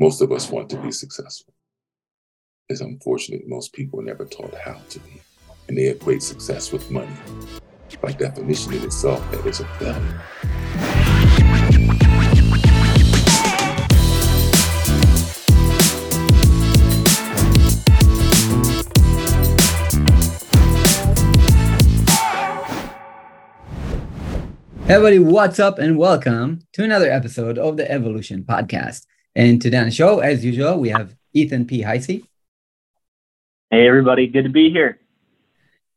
Most of us want to be successful. It's unfortunate most people are never taught how to be, and they equate success with money. By definition in itself, that is a failure. Hey everybody, what's up and welcome to another episode of the Evolution Podcast. And today on the show, as usual, we have Ethan P. Heisey. Hey everybody, good to be here.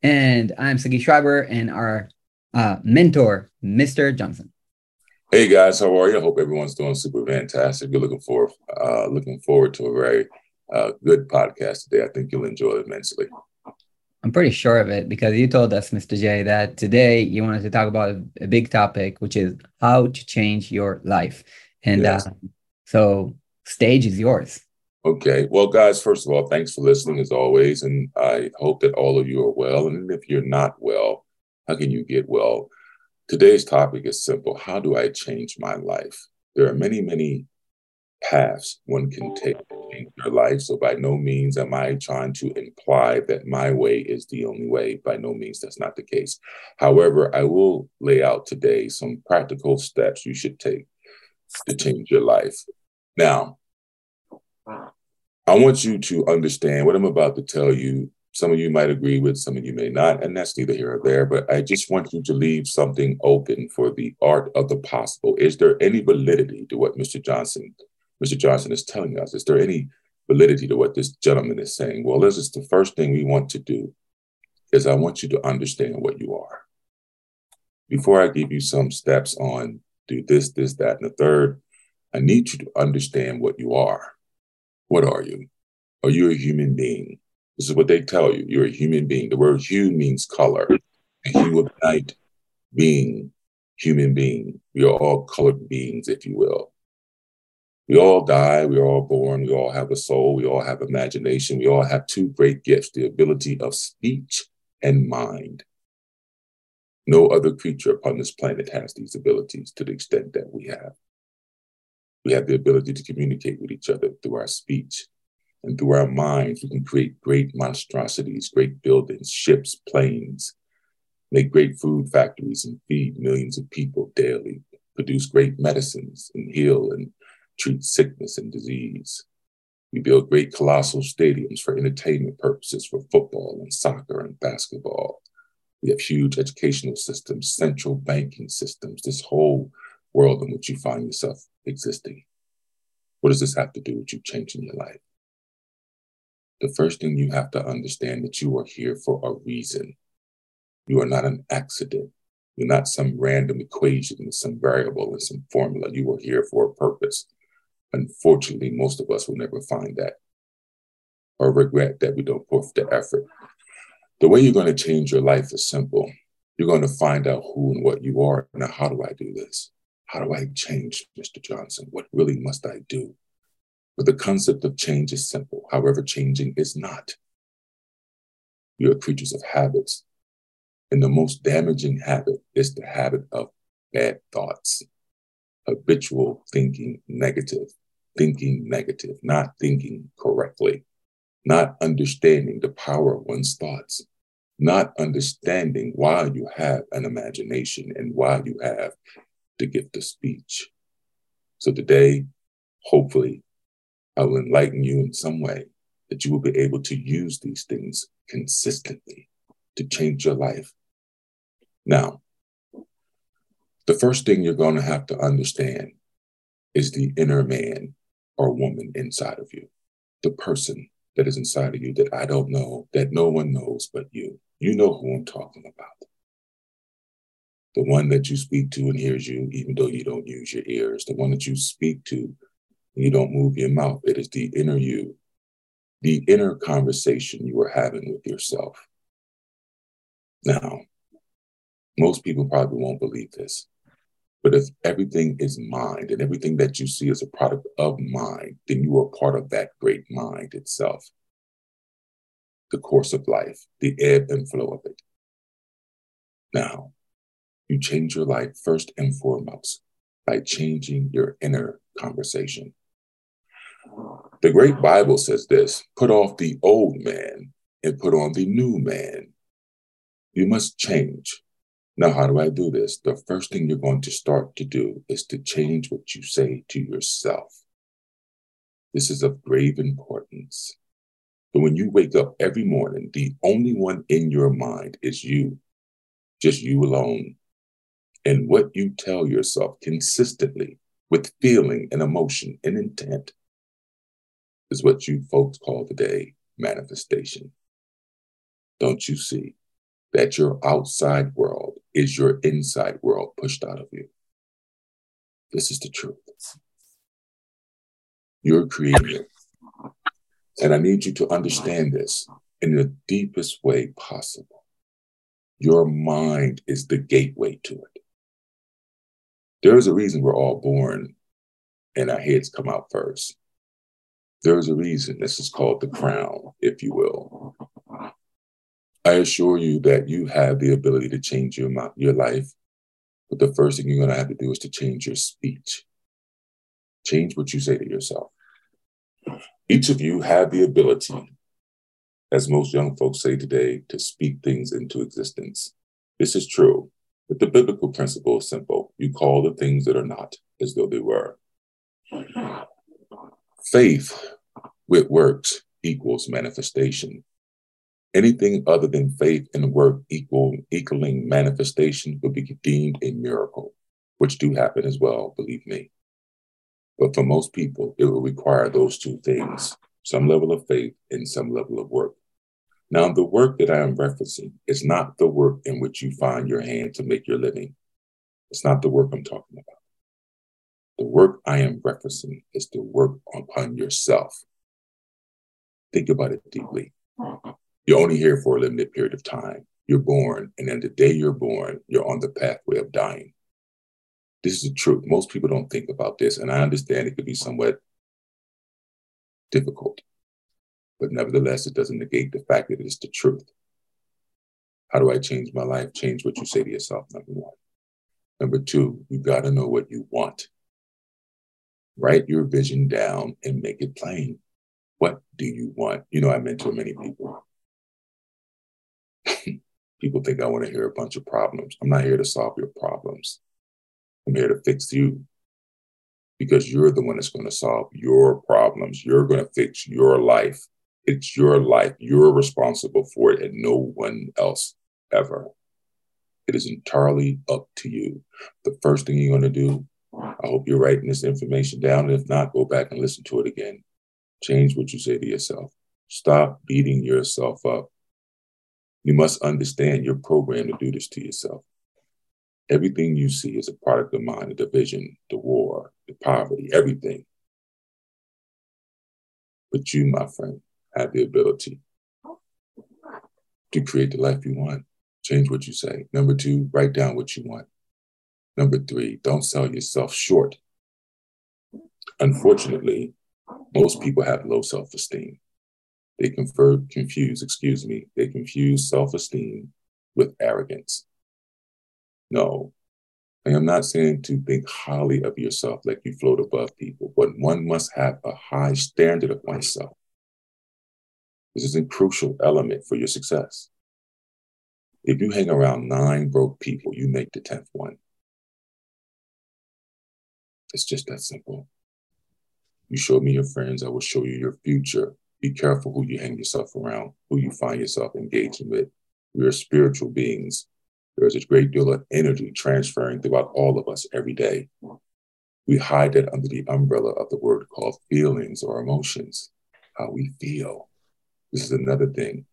And I'm Sagi Shrieber and our uh, mentor, Mr. Johnson. Hey guys, how are you? I hope everyone's doing super fantastic. We're looking forward, uh, looking forward to a very uh, good podcast today. I think you'll enjoy it immensely. I'm pretty sure of it because you told us, Mr. J, that today you wanted to talk about a big topic, which is how to change your life. And yes. uh, so, stage is yours. Okay. Well, guys, first of all, thanks for listening as always. And I hope that all of you are well. And if you're not well, how can you get well? Today's topic is simple How do I change my life? There are many, many paths one can take in their life. So by no means am I trying to imply that my way is the only way. By no means, that's not the case. However, I will lay out today some practical steps you should take to change your life. Now, I want you to understand what I'm about to tell you. Some of you might agree with, some of you may not, and that's neither here or there. But I just want you to leave something open for the art of the possible. Is there any validity to what Mr. Johnson Mr. Johnson is telling us? Is there any validity to what this gentleman is saying? Well, this is the first thing we want to do is I want you to understand what you are. Before I give you some steps on do this, this, that, and the third, I need you to understand what you are. What are you? Are you a human being? This is what they tell you. You're a human being. The word hue means color. And hue of night, being, human being. We are all colored beings, if you will. We all die, we are all born, we all have a soul, we all have imagination, we all have two great gifts the ability of speech and mind. No other creature upon this planet has these abilities to the extent that we have. We have the ability to communicate with each other through our speech. And through our minds, we can create great monstrosities, great buildings, ships, planes, make great food factories and feed millions of people daily, produce great medicines and heal and treat sickness and disease. We build great colossal stadiums for entertainment purposes for football and soccer and basketball. We have huge educational systems, central banking systems, this whole world in which you find yourself existing. What does this have to do with you changing your life? The first thing you have to understand that you are here for a reason. You are not an accident. You're not some random equation, and some variable, and some formula. You are here for a purpose. Unfortunately, most of us will never find that or regret that we don't put the effort. The way you're going to change your life is simple. You're going to find out who and what you are. Now, how do I do this? How do I change, Mr. Johnson? What really must I do? But the concept of change is simple. However, changing is not. You are creatures of habits. And the most damaging habit is the habit of bad thoughts, habitual thinking negative, thinking negative, not thinking correctly, not understanding the power of one's thoughts, not understanding why you have an imagination and why you have the gift of speech. So today, hopefully, I will enlighten you in some way that you will be able to use these things consistently to change your life. Now, the first thing you're going to have to understand is the inner man or woman inside of you, the person that is inside of you that I don't know, that no one knows but you. You know who I'm talking about. The one that you speak to and hears you, even though you don't use your ears, the one that you speak to you don't move your mouth. It is the inner you, the inner conversation you are having with yourself. Now, most people probably won't believe this, but if everything is mind and everything that you see is a product of mind, then you are part of that great mind itself. The course of life, the ebb and flow of it. Now, you change your life first and foremost by changing your inner conversation. The great Bible says this put off the old man and put on the new man. You must change. Now, how do I do this? The first thing you're going to start to do is to change what you say to yourself. This is of grave importance. But when you wake up every morning, the only one in your mind is you, just you alone. And what you tell yourself consistently with feeling and emotion and intent is what you folks call today manifestation. Don't you see that your outside world is your inside world pushed out of you? This is the truth. You're creating And I need you to understand this in the deepest way possible. Your mind is the gateway to it. There is a reason we're all born and our heads come out first. There is a reason this is called the crown, if you will. I assure you that you have the ability to change your, your life, but the first thing you're going to have to do is to change your speech. Change what you say to yourself. Each of you have the ability, as most young folks say today, to speak things into existence. This is true, but the biblical principle is simple. You call the things that are not as though they were. Faith with works equals manifestation. Anything other than faith and work equal, equaling manifestation would be deemed a miracle, which do happen as well, believe me. But for most people, it will require those two things some level of faith and some level of work. Now, the work that I am referencing is not the work in which you find your hand to make your living. It's not the work I'm talking about. The work I am referencing is the work upon yourself. Think about it deeply. You're only here for a limited period of time. You're born, and then the day you're born, you're on the pathway of dying. This is the truth. Most people don't think about this, and I understand it could be somewhat difficult. But nevertheless, it doesn't negate the fact that it's the truth. How do I change my life? Change what you say to yourself, number one. Number two, you got to know what you want. Write your vision down and make it plain. What do you want? You know, I mentor many people. people think I want to hear a bunch of problems. I'm not here to solve your problems. I'm here to fix you because you're the one that's going to solve your problems. You're going to fix your life. It's your life. You're responsible for it and no one else ever. It is entirely up to you. The first thing you're going to do, I hope you're writing this information down. And if not, go back and listen to it again. Change what you say to yourself. Stop beating yourself up. You must understand you're programmed to do this to yourself. Everything you see is a product of mind, the division, the war, the poverty, everything. But you, my friend, have the ability to create the life you want. Change what you say. Number two, write down what you want. Number three, don't sell yourself short. Unfortunately, most people have low self esteem. They confer, confuse, excuse me, they confuse self esteem with arrogance. No. I am not saying to think highly of yourself like you float above people, but one must have a high standard of oneself. This is a crucial element for your success. If you hang around nine broke people, you make the 10th one. It's just that simple. You show me your friends, I will show you your future. Be careful who you hang yourself around, who you find yourself engaging with. We are spiritual beings. There is a great deal of energy transferring throughout all of us every day. We hide that under the umbrella of the word called feelings or emotions, how we feel. This is another thing.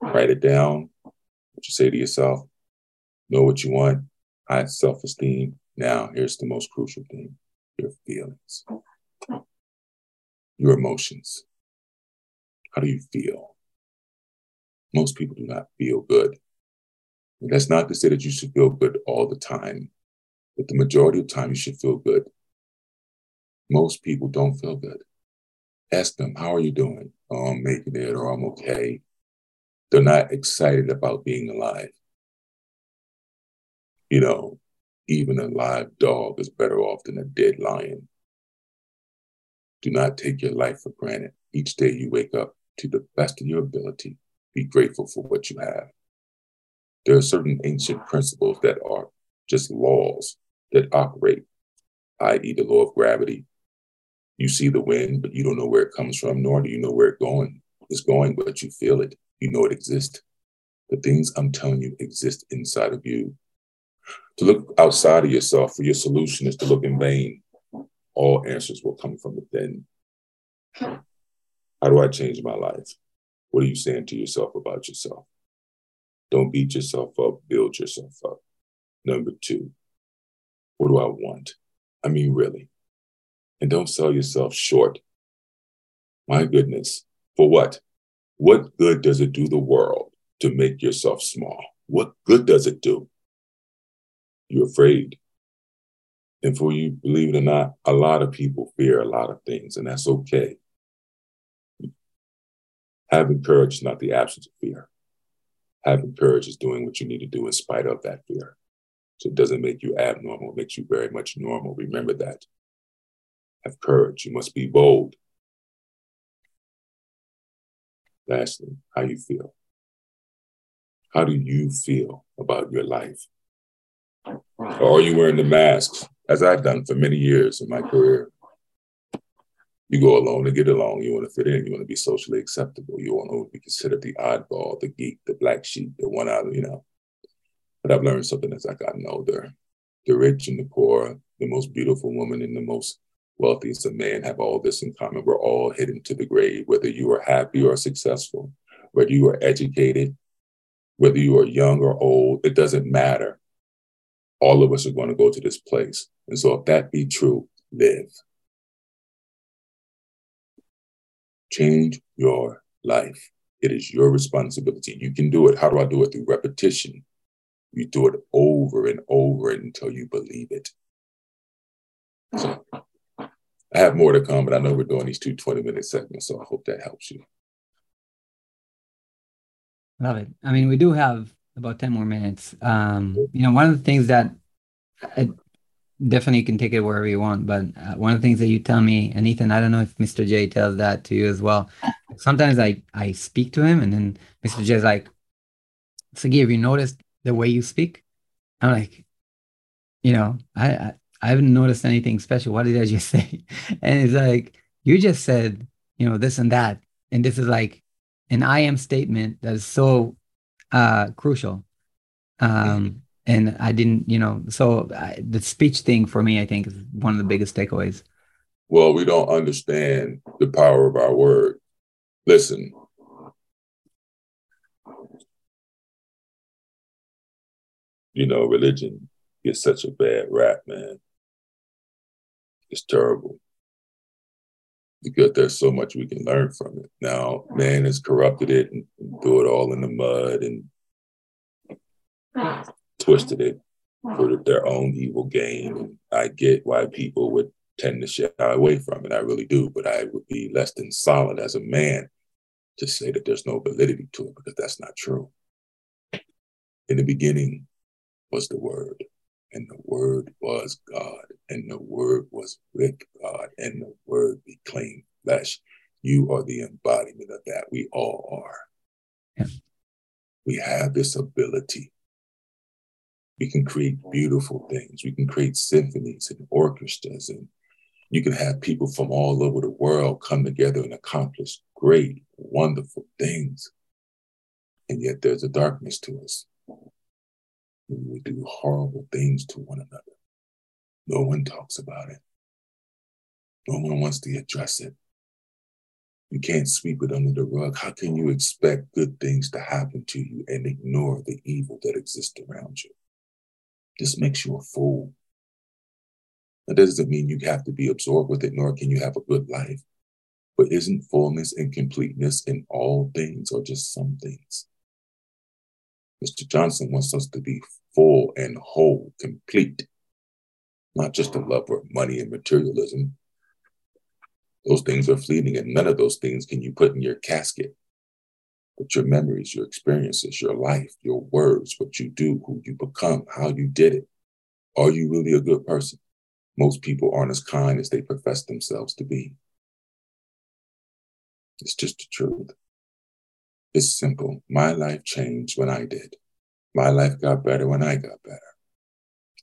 Write it down, what you say to yourself, know what you want, high self esteem. Now, here's the most crucial thing your feelings, your emotions. How do you feel? Most people do not feel good. And that's not to say that you should feel good all the time, but the majority of time you should feel good. Most people don't feel good. Ask them, how are you doing? Oh, I'm making it or I'm okay. They're not excited about being alive. You know, even a live dog is better off than a dead lion. Do not take your life for granted. Each day you wake up to the best of your ability. Be grateful for what you have. There are certain ancient principles that are just laws that operate, i.e., the law of gravity. You see the wind, but you don't know where it comes from, nor do you know where it going is going, but you feel it. You know it exists. The things I'm telling you exist inside of you. To look outside of yourself for your solution is to look in vain. All answers will come from within. How do I change my life? What are you saying to yourself about yourself? Don't beat yourself up, build yourself up. Number two, what do I want? I mean, really. And don't sell yourself short. My goodness, for what? What good does it do the world to make yourself small? What good does it do? You're afraid. And for you, believe it or not, a lot of people fear a lot of things, and that's okay. Having courage is not the absence of fear. Having courage is doing what you need to do in spite of that fear. So it doesn't make you abnormal, it makes you very much normal. Remember that. Have courage. You must be bold. Lastly, how you feel. How do you feel about your life? Or are you wearing the masks, as I've done for many years in my career? You go alone to get along. You want to fit in. You want to be socially acceptable. You want to be considered the oddball, the geek, the black sheep, the one out, you know. But I've learned something as I've gotten older. The rich and the poor, the most beautiful woman and the most wealthiest of men have all this in common. We're all heading to the grave, whether you are happy or successful, whether you are educated, whether you are young or old, it doesn't matter. All of us are going to go to this place. And so if that be true, live. Change your life. It is your responsibility. You can do it. How do I do it? Through repetition. You do it over and over until you believe it. So I have more to come, but I know we're doing these two 20 minute segments, so I hope that helps you. Love it. I mean, we do have about 10 more minutes. Um, you know, one of the things that I definitely can take it wherever you want, but uh, one of the things that you tell me, and Ethan, I don't know if Mr. J tells that to you as well. Sometimes I, I speak to him and then Mr. J is like, Sagi, have you noticed the way you speak? I'm like, you know, I, I, I haven't noticed anything special. What did I just say? And it's like, you just said, you know, this and that. And this is like an I am statement that is so uh, crucial. Um, and I didn't, you know, so I, the speech thing for me, I think, is one of the biggest takeaways. Well, we don't understand the power of our word. Listen, you know, religion gets such a bad rap, man. It's terrible because there's so much we can learn from it. Now, man has corrupted it and, threw it all in the mud and twisted it for their own evil gain. And I get why people would tend to shy away from it. I really do, but I would be less than solid as a man to say that there's no validity to it because that's not true. In the beginning was the word, and the Word was God, and the Word was with God, and the Word became flesh. You are the embodiment of that. We all are. Yeah. We have this ability. We can create beautiful things. We can create symphonies and orchestras, and you can have people from all over the world come together and accomplish great, wonderful things. And yet there's a darkness to us we do horrible things to one another. No one talks about it. No one wants to address it. You can't sweep it under the rug. How can you expect good things to happen to you and ignore the evil that exists around you? This makes you a fool. That doesn't mean you have to be absorbed with it, nor can you have a good life. But isn't fullness and completeness in all things or just some things? Mr. Johnson wants us to be full and whole, complete, not just a lover of money and materialism. Those things are fleeting, and none of those things can you put in your casket. But your memories, your experiences, your life, your words, what you do, who you become, how you did it. Are you really a good person? Most people aren't as kind as they profess themselves to be. It's just the truth. It's simple. My life changed when I did. My life got better when I got better.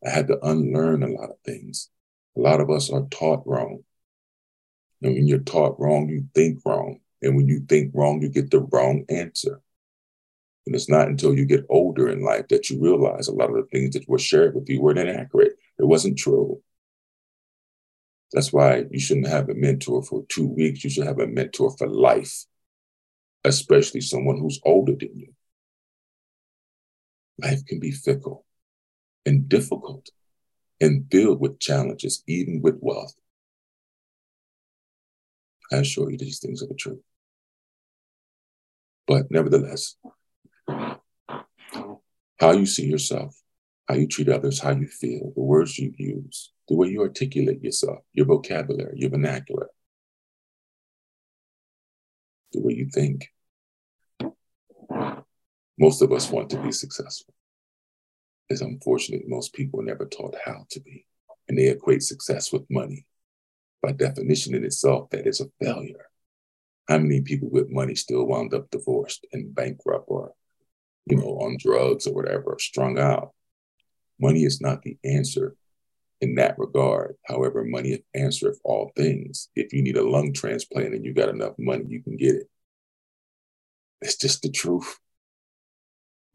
I had to unlearn a lot of things. A lot of us are taught wrong. And when you're taught wrong, you think wrong. And when you think wrong, you get the wrong answer. And it's not until you get older in life that you realize a lot of the things that were shared with you weren't inaccurate. It wasn't true. That's why you shouldn't have a mentor for two weeks. You should have a mentor for life, especially someone who's older than you. Life can be fickle and difficult and filled with challenges, even with wealth. I assure you these things are the truth. But nevertheless, how you see yourself, how you treat others, how you feel, the words you use, the way you articulate yourself, your vocabulary, your vernacular, the way you think. Most of us want to be successful. It's unfortunate most people are never taught how to be, and they equate success with money. By definition in itself, that is a failure. How many people with money still wound up divorced and bankrupt or, you know, on drugs or whatever, strung out? Money is not the answer in that regard. However, money is answer of all things. If you need a lung transplant and you got enough money, you can get it. It's just the truth.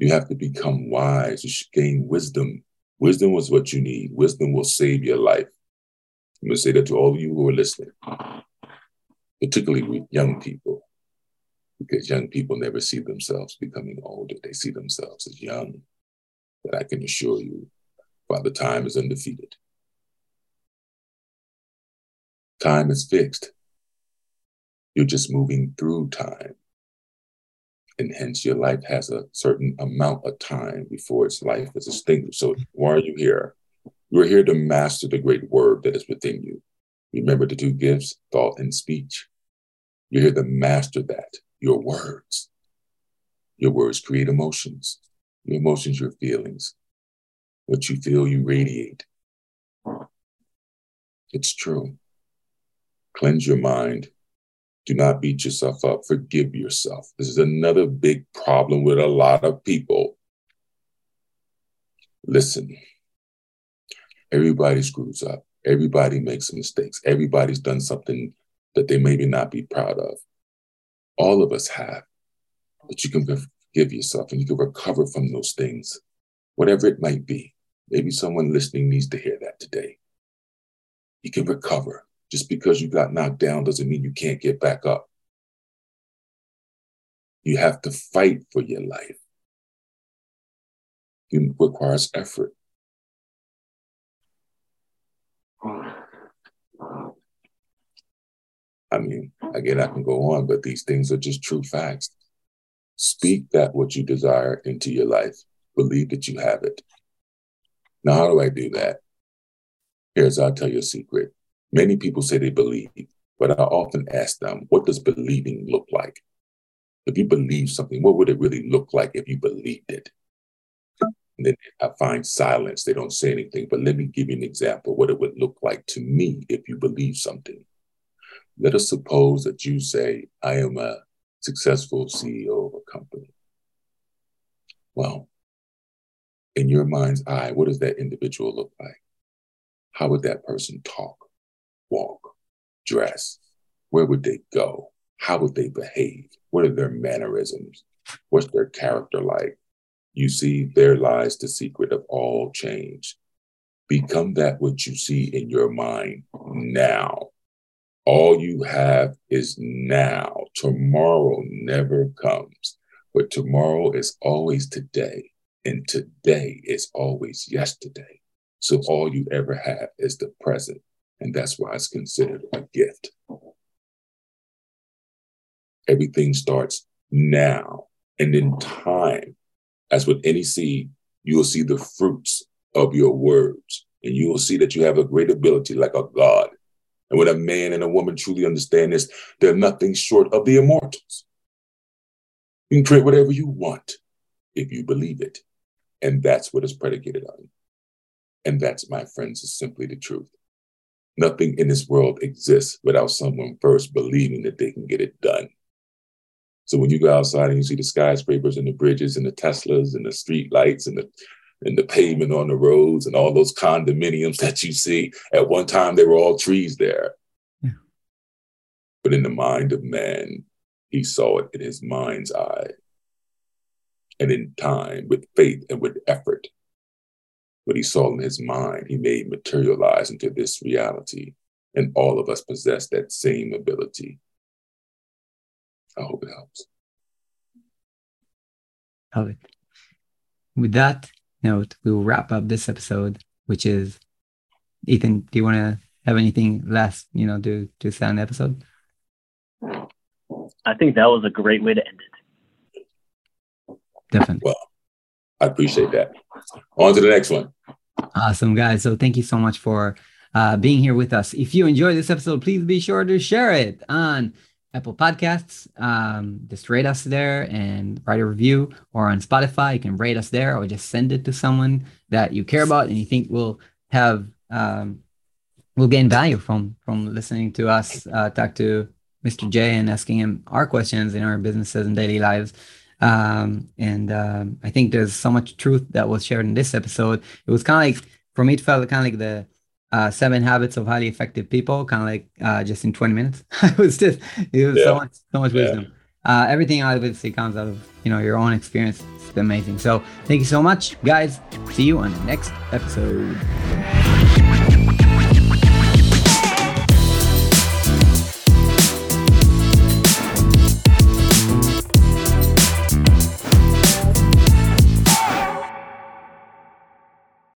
You have to become wise. You should gain wisdom. Wisdom was what you need. Wisdom will save your life. I'm going to say that to all of you who are listening particularly with young people, because young people never see themselves becoming older. They see themselves as young. But I can assure you, Father Time is undefeated. Time is fixed. You're just moving through time. And hence your life has a certain amount of time before its life is extinguished. So why are you here? You're here to master the great word that is within you. Remember the two gifts, thought and speech. You're here to master that, your words. Your words create emotions. Your emotions, your feelings. What you feel, you radiate. It's true. Cleanse your mind. Do not beat yourself up. Forgive yourself. This is another big problem with a lot of people. Listen, everybody screws up. Everybody makes mistakes. Everybody's done something that they maybe not be proud of. All of us have, but you can forgive yourself and you can recover from those things, whatever it might be. Maybe someone listening needs to hear that today. You can recover. Just because you got knocked down doesn't mean you can't get back up. You have to fight for your life. It requires effort. I mean, again, I can go on, but these things are just true facts. Speak that what you desire into your life. Believe that you have it. Now, how do I do that? Here's I'll tell you a secret. Many people say they believe, but I often ask them, what does believing look like? If you believe something, what would it really look like if you believed it? And then I find silence. They don't say anything. But let me give you an example what it would look like to me if you believe something. Let us suppose that you say, I am a successful CEO of a company. Well, in your mind's eye, what does that individual look like? How would that person talk, walk, dress? Where would they go? How would they behave? What are their mannerisms? What's their character like? You see, there lies the secret of all change. Become that which you see in your mind now. All you have is now. Tomorrow never comes, but tomorrow is always today, and today is always yesterday. So all you ever have is the present, and that's why it's considered a gift. Everything starts now, and in time, as with any seed, you will see the fruits of your words, and you will see that you have a great ability, like a God, and when a man and a woman truly understand this, they're nothing short of the immortals. You can create whatever you want if you believe it. And that's what it's predicated on. And that's, my friends, is simply the truth. Nothing in this world exists without someone first believing that they can get it done. So when you go outside and you see the skyscrapers and the bridges and the Teslas and the street lights and the and the pavement on the roads and all those condominiums that you see, at one time they were all trees there. Yeah. But in the mind of man, he saw it in his mind's eye. And in time, with faith and with effort, what he saw in his mind, he made materialize into this reality. And all of us possess that same ability. I hope it helps. Love it. With that note, we will wrap up this episode, which is Ethan, do you want to have anything last, you know, to to sound the episode? I think that was a great way to end it. Definitely. Well, I appreciate that. On to the next one. Awesome, guys. So thank you so much for uh, being here with us. If you enjoyed this episode, please be sure to share it on Apple Podcasts. Um, just rate us there and write a review, or on Spotify, you can rate us there, or just send it to someone that you care about and you think will have um, will gain value from from listening to us uh, talk to Mr. J and asking him our questions in our businesses and daily lives. Um, and um, I think there's so much truth that was shared in this episode. It was kind of like, for me, it felt kind of like the uh, seven habits of highly effective people, kind of like uh, just in 20 minutes. it was just, it was yeah. so much, so much yeah. wisdom. Uh, everything it comes out of, you know, your own experience. It's amazing. So thank you so much, guys. See you on the next episode.